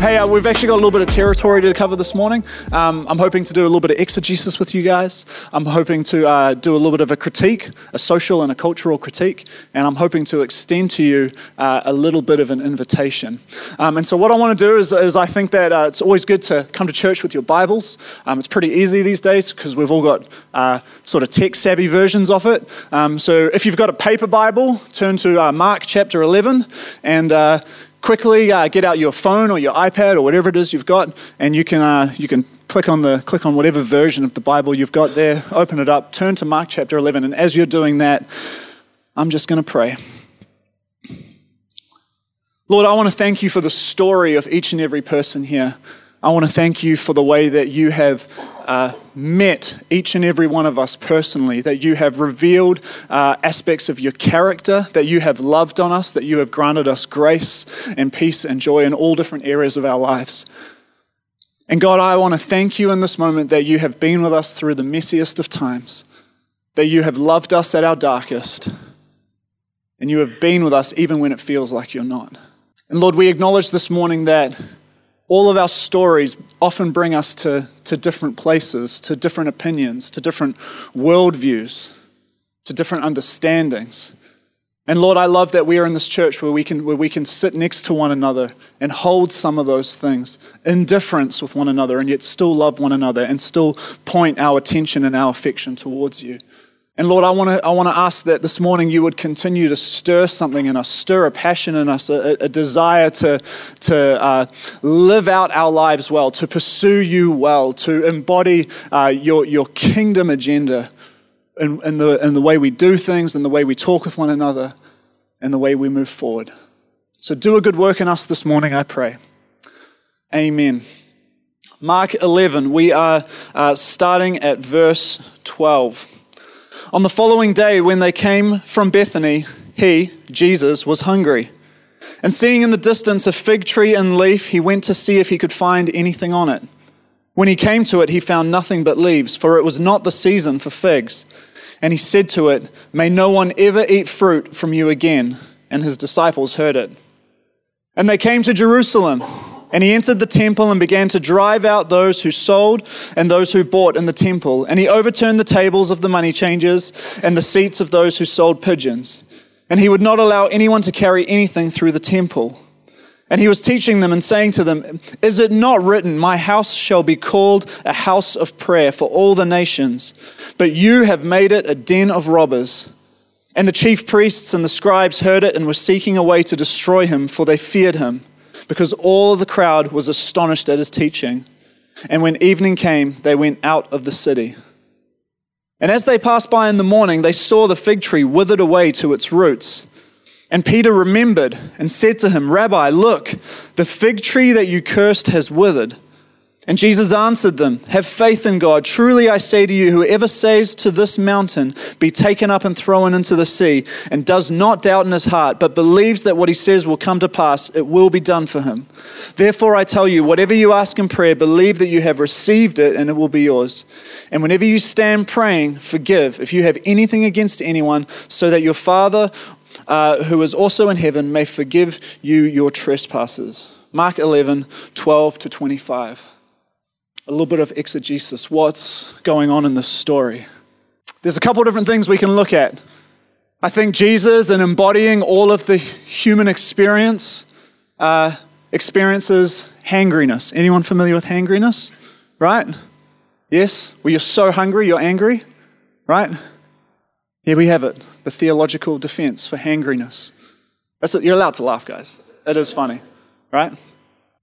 Hey, uh, we've actually got a little bit of territory to cover this morning. Um, I'm hoping to do a little bit of exegesis with you guys. I'm hoping to uh, do a little bit of a critique, a social and a cultural critique, and I'm hoping to extend to you uh, a little bit of an invitation. Um, and so, what I want to do is, is I think that uh, it's always good to come to church with your Bibles. Um, it's pretty easy these days because we've all got uh, sort of tech savvy versions of it. Um, so, if you've got a paper Bible, turn to uh, Mark chapter 11 and quickly uh, get out your phone or your iPad or whatever it is you've got, and you can, uh, you can click, on the, click on whatever version of the Bible you've got there, open it up, turn to Mark chapter 11, and as you're doing that, I'm just going to pray. Lord, I want to thank you for the story of each and every person here. I want to thank you for the way that you have uh, met each and every one of us personally, that you have revealed uh, aspects of your character, that you have loved on us, that you have granted us grace and peace and joy in all different areas of our lives. And God, I want to thank you in this moment that you have been with us through the messiest of times, that you have loved us at our darkest, and you have been with us even when it feels like you're not. And Lord, we acknowledge this morning that all of our stories often bring us to, to different places, to different opinions, to different worldviews, to different understandings. And Lord, I love that we are in this church where we can, where we can sit next to one another and hold some of those things, indifference with one another, and yet still love one another and still point our attention and our affection towards you. And Lord, I want to I want to ask that this morning you would continue to stir something in us, stir a passion in us, a, a desire to, to uh, live out our lives well, to pursue you well, to embody uh, your, your kingdom agenda in, in, the, in the way we do things, in the way we talk with one another, and the way we move forward. So do a good work in us this morning, I pray. Amen. Mark 11, we are uh, starting at verse 12. On the following day, when they came from Bethany, he, Jesus, was hungry. And seeing in the distance a fig tree and leaf, he went to see if he could find anything on it. When he came to it, he found nothing but leaves, for it was not the season for figs. And he said to it, May no one ever eat fruit from you again. And his disciples heard it. And they came to Jerusalem. And he entered the temple and began to drive out those who sold and those who bought in the temple. And he overturned the tables of the money changers and the seats of those who sold pigeons. And he would not allow anyone to carry anything through the temple. And he was teaching them and saying to them, Is it not written, My house shall be called a house of prayer for all the nations? But you have made it a den of robbers. And the chief priests and the scribes heard it and were seeking a way to destroy him, for they feared him because all the crowd was astonished at his teaching. And when evening came, they went out of the city. And as they passed by in the morning, they saw the fig tree withered away to its roots. And Peter remembered and said to him, Rabbi, look, the fig tree that you cursed has withered. And Jesus answered them, Have faith in God. Truly I say to you, whoever says to this mountain, Be taken up and thrown into the sea, and does not doubt in his heart, but believes that what he says will come to pass, it will be done for him. Therefore I tell you, whatever you ask in prayer, believe that you have received it, and it will be yours. And whenever you stand praying, forgive if you have anything against anyone, so that your Father uh, who is also in heaven may forgive you your trespasses. Mark 11, 12 to 25 a little bit of exegesis. What's going on in this story? There's a couple different things we can look at. I think Jesus, in embodying all of the human experience, uh, experiences hangriness. Anyone familiar with hangriness? Right? Yes? Well, you're so hungry, you're angry? Right? Here we have it the theological defense for hangriness. That's it. You're allowed to laugh, guys. It is funny, right?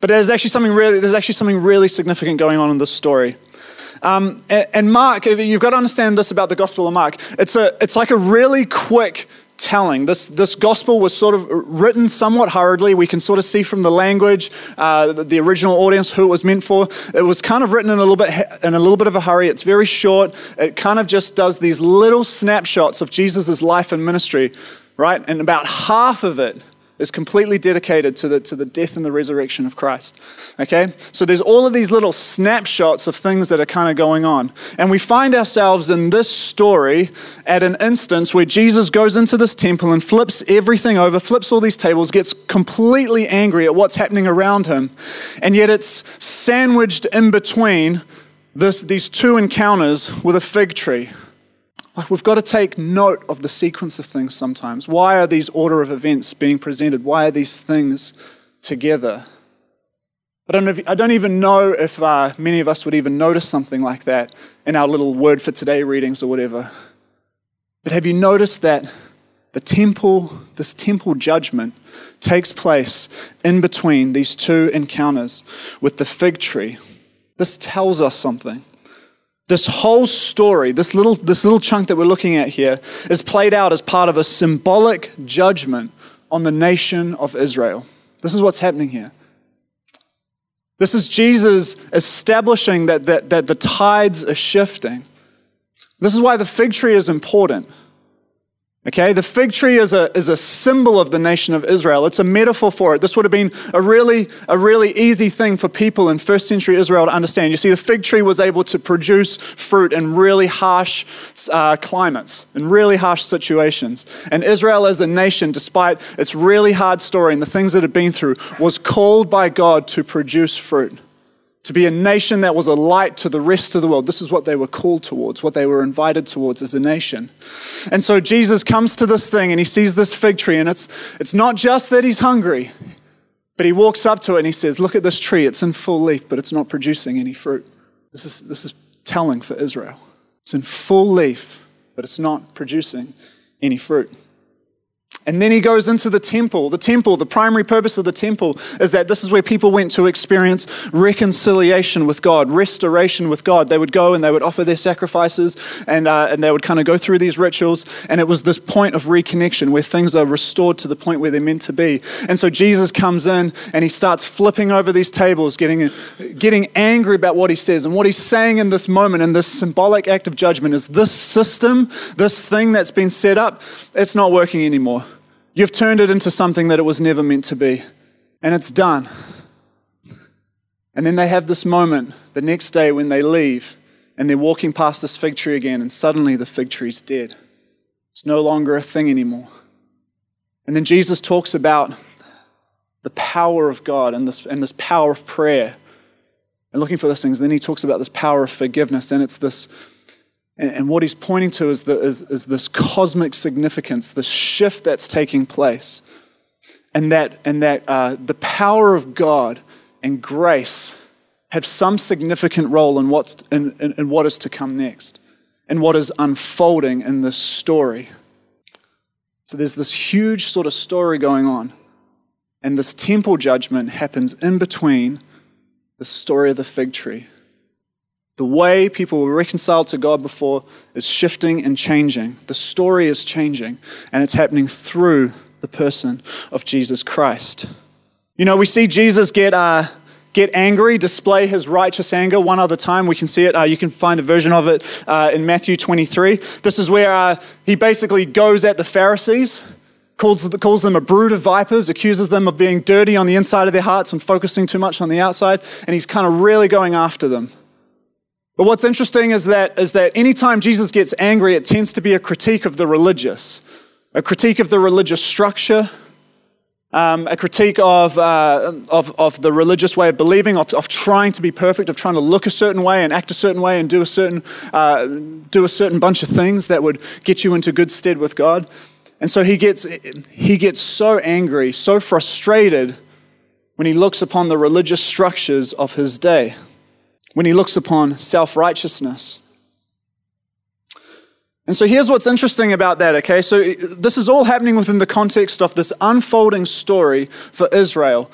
But there's actually something really, there's actually something really significant going on in this story. Um, and, Mark, you've got to understand this about the Gospel of Mark. It's, a, it's like a really quick telling. This, this gospel was sort of written somewhat hurriedly. We can sort of see from the language, uh, the, the, original audience, who it was meant for. It was kind of written in a little bit in a little bit of a hurry. It's very short. It kind of just does these little snapshots of Jesus' life and ministry, right? And about half of it is completely dedicated to the, to the death and the resurrection of Christ. Okay? So there's all of these little snapshots of things that are kind of going on. And we find ourselves in this story at an instance where Jesus goes into this temple and flips everything over, flips all these tables, gets completely angry at what's happening around him. And yet it's sandwiched in between this, these two encounters with a fig tree. Like we've got to take note of the sequence of things sometimes. Why are these order of events being presented? Why are these things together? I don't, if, I don't even know if uh, many of us would even notice something like that in our little word for today readings or whatever. But have you noticed that the temple, this temple judgment, takes place in between these two encounters with the fig tree? This tells us something. This whole story, this little, this little chunk that we're looking at here, is played out as part of a symbolic judgment on the nation of Israel. This is what's happening here. This is Jesus establishing that, that, that the tides are shifting. This is why the fig tree is important. Okay, the fig tree is a, is a symbol of the nation of Israel. It's a metaphor for it. This would have been a really, a really easy thing for people in first century Israel to understand. You see, the fig tree was able to produce fruit in really harsh uh, climates, in really harsh situations. And Israel as a nation, despite its really hard story and the things that it had been through, was called by God to produce fruit to be a nation that was a light to the rest of the world. This is what they were called towards, what they were invited towards as a nation. And so Jesus comes to this thing and he sees this fig tree, and it's, it's not just that he's hungry, but he walks up to it and he says, Look at this tree, it's in full leaf, but it's not producing any fruit. This is, this is telling for Israel. It's in full leaf, but it's not producing any fruit. And then he goes into the temple. The temple, the primary purpose of the temple is that this is where people went to experience reconciliation with God, restoration with God. They would go and they would offer their sacrifices and, uh, and they would kind of go through these rituals. And it was this point of reconnection where things are restored to the point where they're meant to be. And so Jesus comes in and he starts flipping over these tables, getting, getting angry about what he says. And what he's saying in this moment, in this symbolic act of judgment, is this system, this thing that's been set up, it's not working anymore. You've turned it into something that it was never meant to be, and it's done. And then they have this moment the next day when they leave and they're walking past this fig tree again, and suddenly the fig tree's dead. It's no longer a thing anymore. And then Jesus talks about the power of God and this, and this power of prayer and looking for those things. Then he talks about this power of forgiveness, and it's this and, what he's pointing to is, the, is, is this cosmic significance, this shift that's taking place. And that, and that uh, the power of God and grace have some significant role in, what's, in, in, in what is to come next, and what is unfolding in this story. So there's this huge sort of story going on. And this temple judgment happens in between the story of the fig tree the way people were reconciled to God before is shifting and changing. The story is changing, and it's happening through the person of Jesus Christ. You know, we see Jesus get, uh, get angry, display his righteous anger one other time. We can see it. Uh, you can find a version of it uh, in Matthew 23. This is where uh, he basically goes at the Pharisees. Calls, calls them a brood of vipers, accuses them of being dirty on the inside of their hearts and focusing too much on the outside, and he's kind of really going after them. But what's interesting is that, is that anytime Jesus gets angry, it tends to be a critique of the religious, a critique of the religious structure, um, a critique of, uh, of, of, the religious way of believing, of, of, trying to be perfect, of trying to look a certain way and act a certain way and do a certain, uh, do a certain bunch of things that would get you into good stead with God. And so he gets, he gets so angry, so frustrated when he looks upon the religious structures of his day when he looks upon self righteousness. And so here's what's interesting about that, okay? So this is all happening within the context of this unfolding story for Israel.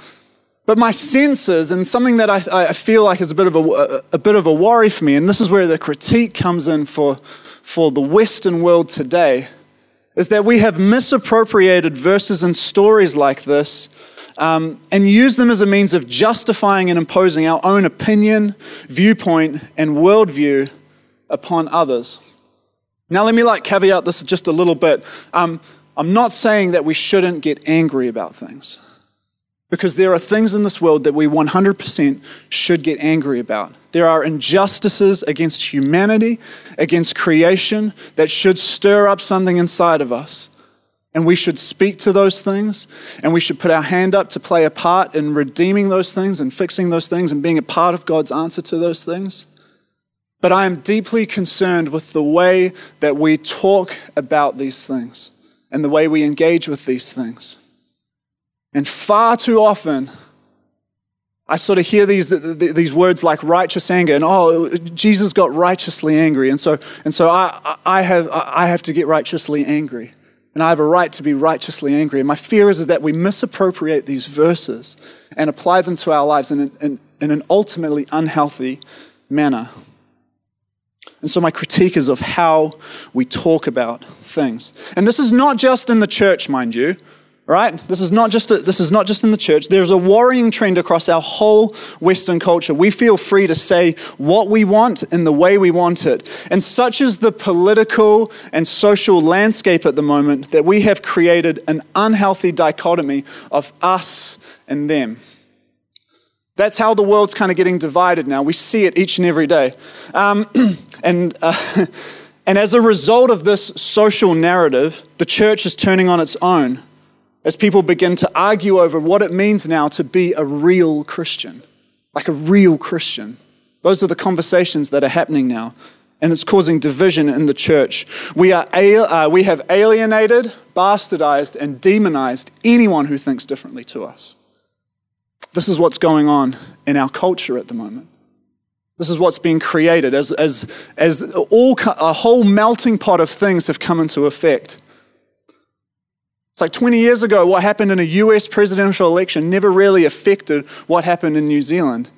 But my senses, and something that I, I feel like is a bit, of a, a bit of a worry for me, and this is where the critique comes in for, for the Western world today, is that we have misappropriated verses and stories like this um, and use them as a means of justifying and imposing our own opinion, viewpoint, and worldview upon others. Now, let me like caveat this just a little bit. Um, I'm not saying that we shouldn't get angry about things. Because there are things in this world that we 100% should get angry about. There are injustices against humanity, against creation, that should stir up something inside of us. And we should speak to those things, and we should put our hand up to play a part in redeeming those things and fixing those things and being a part of God's answer to those things. But I am deeply concerned with the way that we talk about these things and the way we engage with these things. And far too often, I sort of hear these, these words like righteous anger, and oh, Jesus got righteously angry, and so, and so I, I, have, I have to get righteously angry, and I have a right to be righteously angry. And my fear is, is that we misappropriate these verses and apply them to our lives in, in, in an ultimately unhealthy manner. And so, my critique is of how we talk about things. And this is not just in the church, mind you right? This is not just a, this is not just in the church. There's a worrying trend across our whole Western culture. We feel free to say what we want in the way we want it. And such is the political and social landscape at the moment that we have created an unhealthy dichotomy of us and them. That's how the world's kind of getting divided now. We see it each and every day. Um, and, uh, and as a result of this social narrative, the church is turning on its own as people begin to argue over what it means now to be a real Christian, like a real Christian. Those are the conversations that are happening now, and it's causing division in the church. We, are, uh, we have alienated, bastardized, and demonized anyone who thinks differently to us. This is what's going on in our culture at the moment. This is what's being created as, as, as all, a whole melting pot of things have come into effect. It's like 20 years ago, what happened in a US presidential election never really affected what happened in New Zealand.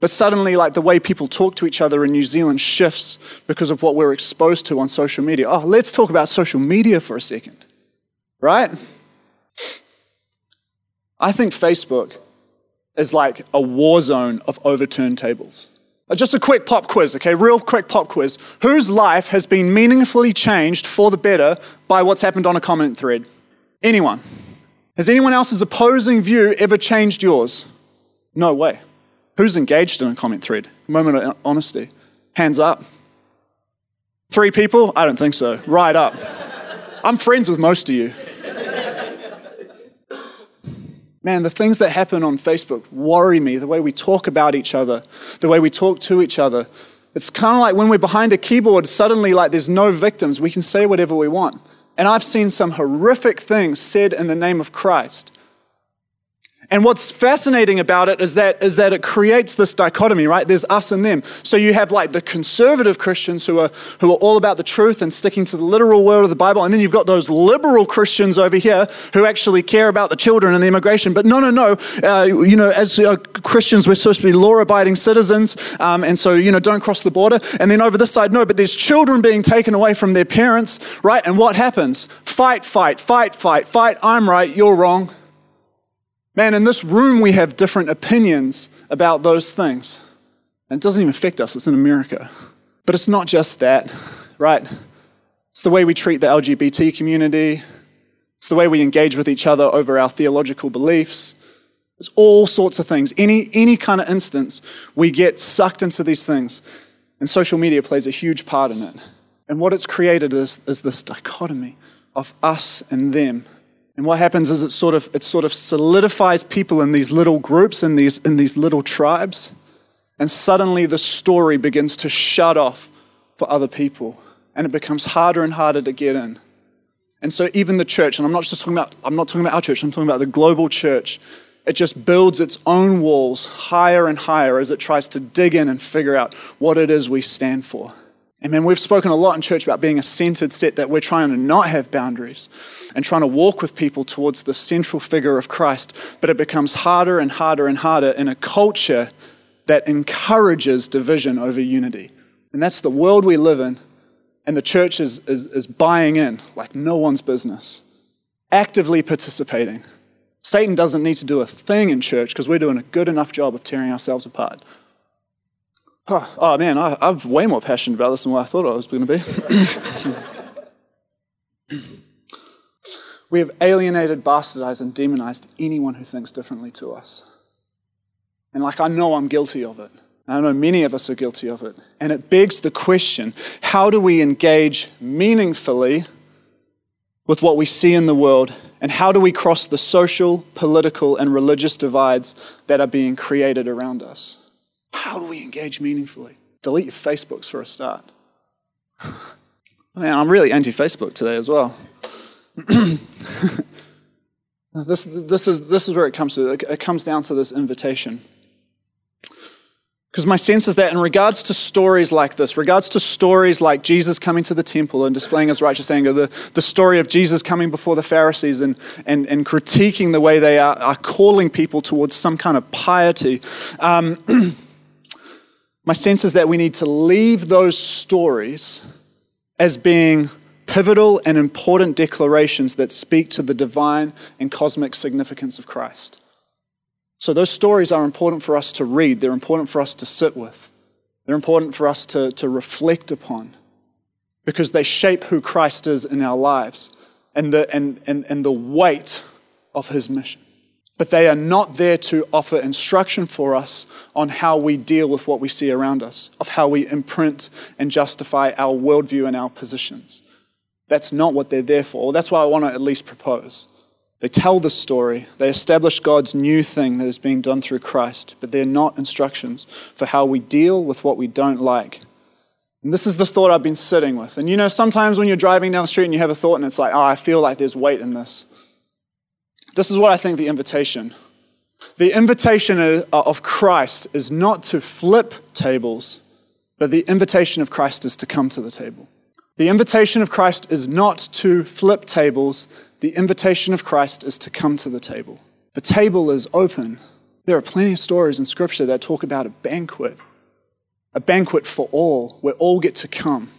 But suddenly, like the way people talk to each other in New Zealand shifts because of what we're exposed to on social media. Oh, let's talk about social media for a second, right? I think Facebook is like a war zone of overturned tables. Uh, just a quick pop quiz, okay? Real quick pop quiz. Whose life has been meaningfully changed for the better by what's happened on a comment thread? Anyone? Has anyone else's opposing view ever changed yours? No way. Who's engaged in a comment thread? Moment of honesty. Hands up. Three people? I don't think so. Right up. I'm friends with most of you. Man, the things that happen on Facebook worry me. The way we talk about each other, the way we talk to each other. It's kind of like when we're behind a keyboard, suddenly, like, there's no victims. We can say whatever we want. And I've seen some horrific things said in the name of Christ. And what's fascinating about it is that, is that it creates this dichotomy, right? There's us and them. So you have like the conservative Christians who are, who are all about the truth and sticking to the literal word of the Bible. And then you've got those liberal Christians over here who actually care about the children and the immigration. But no, no, no. Uh, you know, as uh, Christians, we're supposed to be law abiding citizens. Um, and so, you know, don't cross the border. And then over this side, no, but there's children being taken away from their parents, right? And what happens? Fight, fight, fight, fight, fight. I'm right, you're wrong. Man, in this room, we have different opinions about those things. And it doesn't even affect us, it's in America. But it's not just that, right? It's the way we treat the LGBT community, it's the way we engage with each other over our theological beliefs. It's all sorts of things. Any, any kind of instance, we get sucked into these things. And social media plays a huge part in it. And what it's created is, is this dichotomy of us and them. And what happens is it sort of, it sort of solidifies people in these little groups, in these, in these little tribes. And suddenly the story begins to shut off for other people. And it becomes harder and harder to get in. And so even the church, and I'm not just talking about, I'm not talking about our church, I'm talking about the global church, it just builds its own walls higher and higher as it tries to dig in and figure out what it is we stand for. And man, we've spoken a lot in church about being a centered set, that we're trying to not have boundaries and trying to walk with people towards the central figure of Christ. But it becomes harder and harder and harder in a culture that encourages division over unity. And that's the world we live in. and the church is, is, is buying in like no one's business, actively participating. Satan doesn't need to do a thing in church because we're doing a good enough job of tearing ourselves apart. Oh, oh man, I, I'm way more passionate about this than what I thought I was going to be. we have alienated, bastardized, and demonized anyone who thinks differently to us. And like, I know I'm guilty of it. I know many of us are guilty of it. And it begs the question how do we engage meaningfully with what we see in the world? And how do we cross the social, political, and religious divides that are being created around us? How do we engage meaningfully? Delete your Facebooks for a start. Man, I'm really anti Facebook today as well. this, this, is, this is where it comes to. It comes down to this invitation. Because my sense is that in regards to stories like this, regards to stories like Jesus coming to the temple and displaying his righteous anger, the, the story of Jesus coming before the Pharisees and, and, and critiquing the way they are, are calling people towards some kind of piety, um, my sense is that we need to leave those stories as being pivotal and important declarations that speak to the divine and cosmic significance of Christ. So those stories are important for us to read, they're important for us to sit with, they're important for us to, to reflect upon because they shape who Christ is in our lives and the, and, and, and the weight of his mission. But they are not there to offer instruction for us on how we deal with what we see around us, of how we imprint and justify our worldview and our positions. That's not what they're there for. That's why I want to at least propose. They tell the story, they establish God's new thing that is being done through Christ, but they're not instructions for how we deal with what we don't like. And this is the thought I've been sitting with. And you know, sometimes when you're driving down the street and you have a thought and it's like, oh, I feel like there's weight in this. This is what I think the invitation. The invitation uh, of Christ is not to flip tables, but the invitation of Christ is to come to the table. The invitation of Christ is not to flip tables, the invitation of Christ is to come to the table. The table is open. There are plenty of stories in Scripture that talk about a banquet, a banquet for all, where all get to come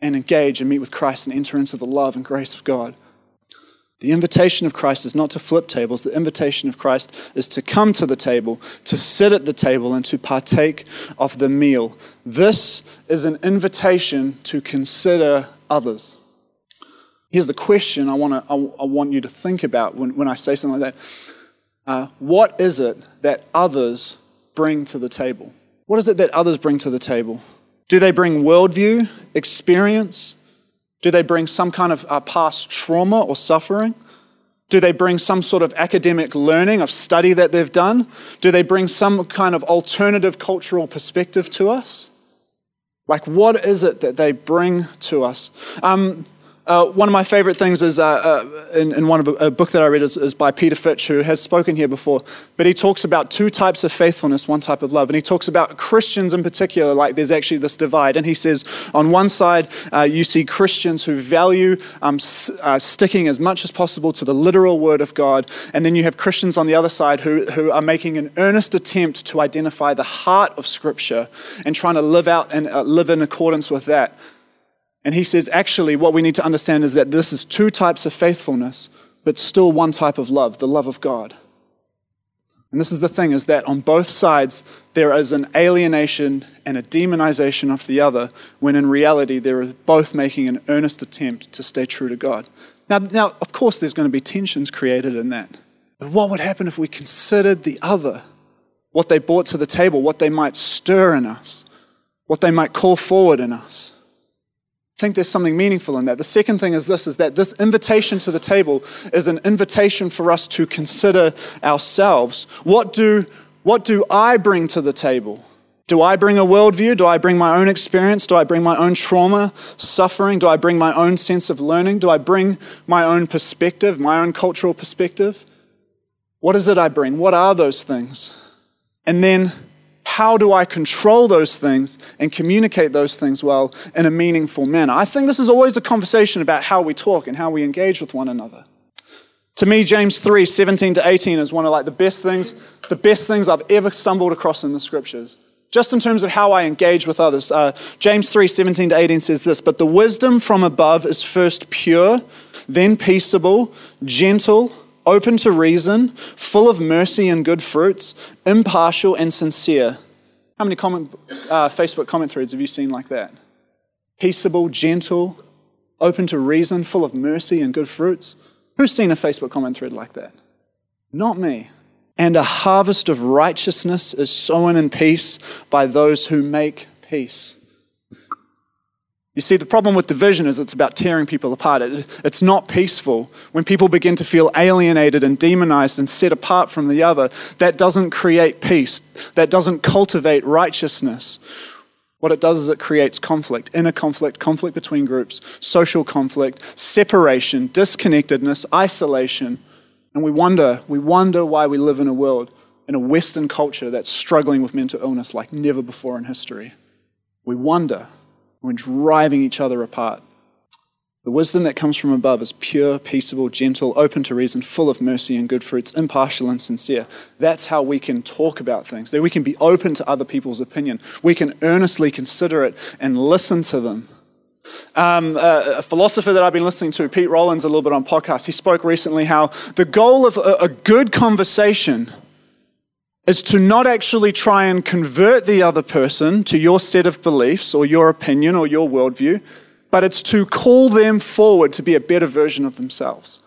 and engage and meet with Christ and enter into the love and grace of God. The invitation of Christ is not to flip tables. The invitation of Christ is to come to the table, to sit at the table, and to partake of the meal. This is an invitation to consider others. Here's the question I, wanna, I, I want you to think about when, when I say something like that. Uh, what is it that others bring to the table? What is it that others bring to the table? Do they bring worldview, experience? Do they bring some kind of uh, past trauma or suffering? Do they bring some sort of academic learning of study that they've done? Do they bring some kind of alternative cultural perspective to us? Like, what is it that they bring to us? Um, uh, one of my favorite things is uh, uh, in, in, one of a, a, book that I read is, is, by Peter Fitch, who has spoken here before. But he talks about two types of faithfulness, one type of love, and he talks about Christians in particular. Like there's actually this divide, and he says on one side uh, you see Christians who value um, s- uh, sticking as much as possible to the literal word of God, and then you have Christians on the other side who who are making an earnest attempt to identify the heart of Scripture and trying to live out and uh, live in accordance with that. And he says, actually, what we need to understand is that this is two types of faithfulness, but still one type of love, the love of God. And this is the thing is that on both sides, there is an alienation and a demonization of the other, when in reality, they're both making an earnest attempt to stay true to God. Now, now, of course, there's going to be tensions created in that. But what would happen if we considered the other? What they brought to the table, what they might stir in us, what they might call forward in us think there's something meaningful in that. The second thing is this is that this invitation to the table is an invitation for us to consider ourselves. What do what do I bring to the table? Do I bring a worldview? Do I bring my own experience? Do I bring my own trauma, suffering? Do I bring my own sense of learning? Do I bring my own perspective, my own cultural perspective? What is it I bring? What are those things? And then how do I control those things and communicate those things well in a meaningful manner? I think this is always a conversation about how we talk and how we engage with one another. To me, James 3, 17 to 18 is one of like the best things, the best things I've ever stumbled across in the scriptures. just in terms of how I engage with others. Uh, James 3 17 to 18 says this But the wisdom from above is first pure, then peaceable, gentle, open to reason, full of mercy and good fruits, impartial and sincere. How many comment, uh, Facebook comment threads have you seen like that? Peaceable, gentle, open to reason, full of mercy and good fruits. Who's seen a Facebook comment thread like that? Not me and a harvest of righteousness is sown in peace by those who make peace. You see, the problem with division is it's about tearing people apart. It, it's not peaceful. When people begin to feel alienated and demonized and set apart from the other, that doesn't create peace. That doesn't cultivate righteousness. What it does is it creates conflict, inner conflict, conflict between groups, social conflict, separation, disconnectedness, isolation and we wonder, we wonder why we live in a world, in a Western culture that's struggling with mental illness like never before in history. We wonder. We're driving each other apart. The wisdom that comes from above is pure, peaceable, gentle, open to reason, full of mercy and good fruits, impartial and sincere. That's how we can talk about things, that we can be open to other people's opinion. We can earnestly consider it and listen to them. Um, a, a, philosopher that I've been listening to, Pete Rollins, a little bit on podcast, he spoke recently how the goal of a, a good conversation is to not actually try and convert the other person to your set of beliefs or your opinion or your worldview, but it's to call them forward to be a better version of themselves.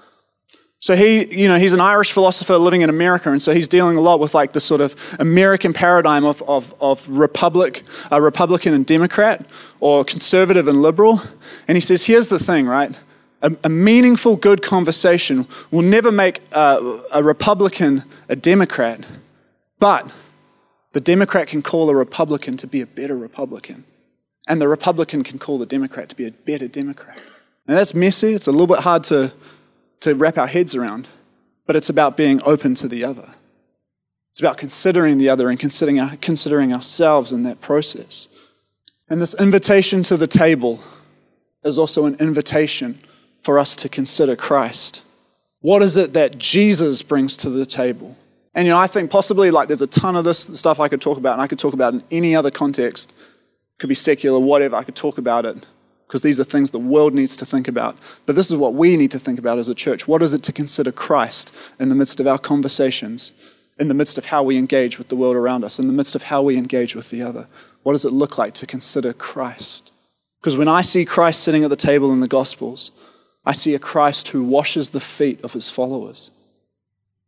So he, you know, he's an Irish philosopher living in America, and so he's dealing a lot with like the sort of American paradigm of, of, of republic, uh, Republican and Democrat, or conservative and liberal. And he says, here's the thing, right? A, a meaningful, good conversation will never make a, a Republican a Democrat, but the Democrat can call a Republican to be a better Republican, and the Republican can call the Democrat to be a better Democrat. Now that's messy. It's a little bit hard to to wrap our heads around, but it's about being open to the other. It's about considering the other and considering, considering ourselves in that process. And this invitation to the table is also an invitation for us to consider Christ. What is it that Jesus brings to the table? And you know, I think possibly like there's a ton of this stuff I could talk about, and I could talk about in any other context. Could be secular, whatever, I could talk about it because these are things the world needs to think about. But this is what we need to think about as a church. What is it to consider Christ in the midst of our conversations, in the midst of how we engage with the world around us, in the midst of how we engage with the other? What does it look like to consider Christ? Because when I see Christ sitting at the table in the Gospels, I see a Christ who washes the feet of his followers,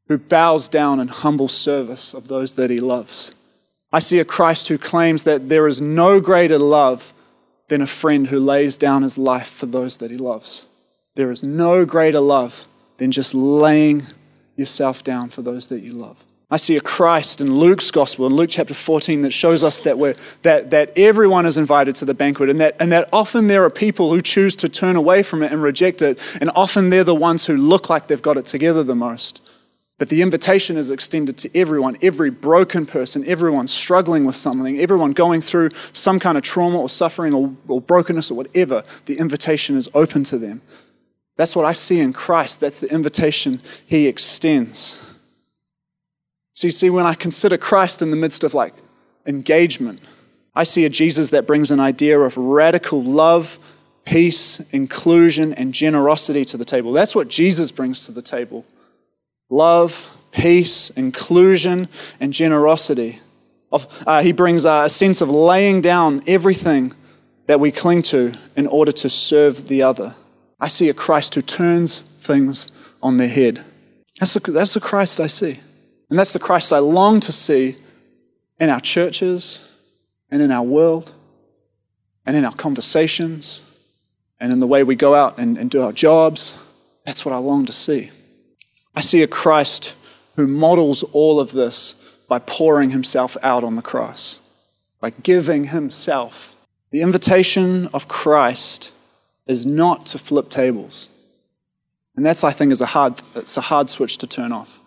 who bows down in humble service of those that he loves. I see a Christ who claims that there is no greater love than a friend who lays down his life for those that he loves. There is no greater love than just laying yourself down for those that you love. I see a Christ in Luke's gospel, in Luke chapter 14, that shows us that, we're, that, that everyone is invited to the banquet and that, and that often there are people who choose to turn away from it and reject it, and often they're the ones who look like they've got it together the most. But the invitation is extended to everyone, every broken person, everyone struggling with something, everyone going through some kind of trauma or suffering or, or, brokenness or whatever. The invitation is open to them. That's what I see in Christ. That's the invitation he extends. So you see, when I consider Christ in the midst of like engagement, I see a Jesus that brings an idea of radical love, peace, inclusion, and generosity to the table. That's what Jesus brings to the table love, peace, inclusion, and generosity. Uh, he brings a sense of laying down everything that we cling to in order to serve the other. I see a Christ who turns things on their head. That's the, that's the Christ I see. And that's the Christ I long to see in our churches and in our world and in our conversations and in the way we go out and, and do our jobs. That's what I long to see. I see a Christ who models all of this by pouring himself out on the cross, by giving himself. The invitation of Christ is not to flip tables. And that's, I think, is a hard, it's a hard switch to turn off.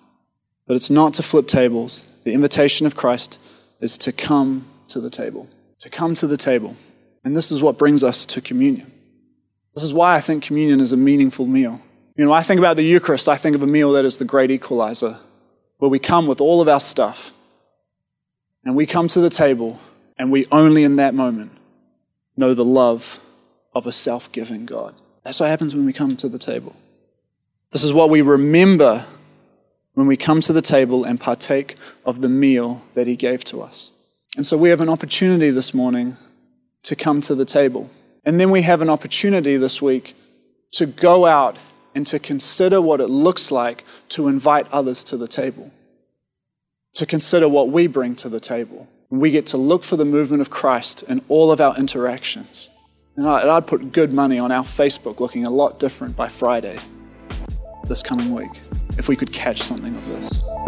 But it's not to flip tables. The invitation of Christ is to come to the table. To come to the table. And this is what brings us to communion. This is why I think communion is a meaningful meal. You know, I think about the Eucharist, I think of a meal that is the great equalizer, where we come with all of our stuff and we come to the table And we only in that moment know the love of a self giving God. That's what happens when we come to the table. This is what we remember when we come to the table and partake of the meal that He gave to us. And so we have an opportunity this morning to come to the table. And then we have an opportunity this week to go out and to consider what it looks like to invite others to the table, to consider what we bring to the table. We get to look for the movement of Christ in all of our interactions. And I'd put good money on our Facebook looking a lot different by Friday this coming week if we could catch something of this.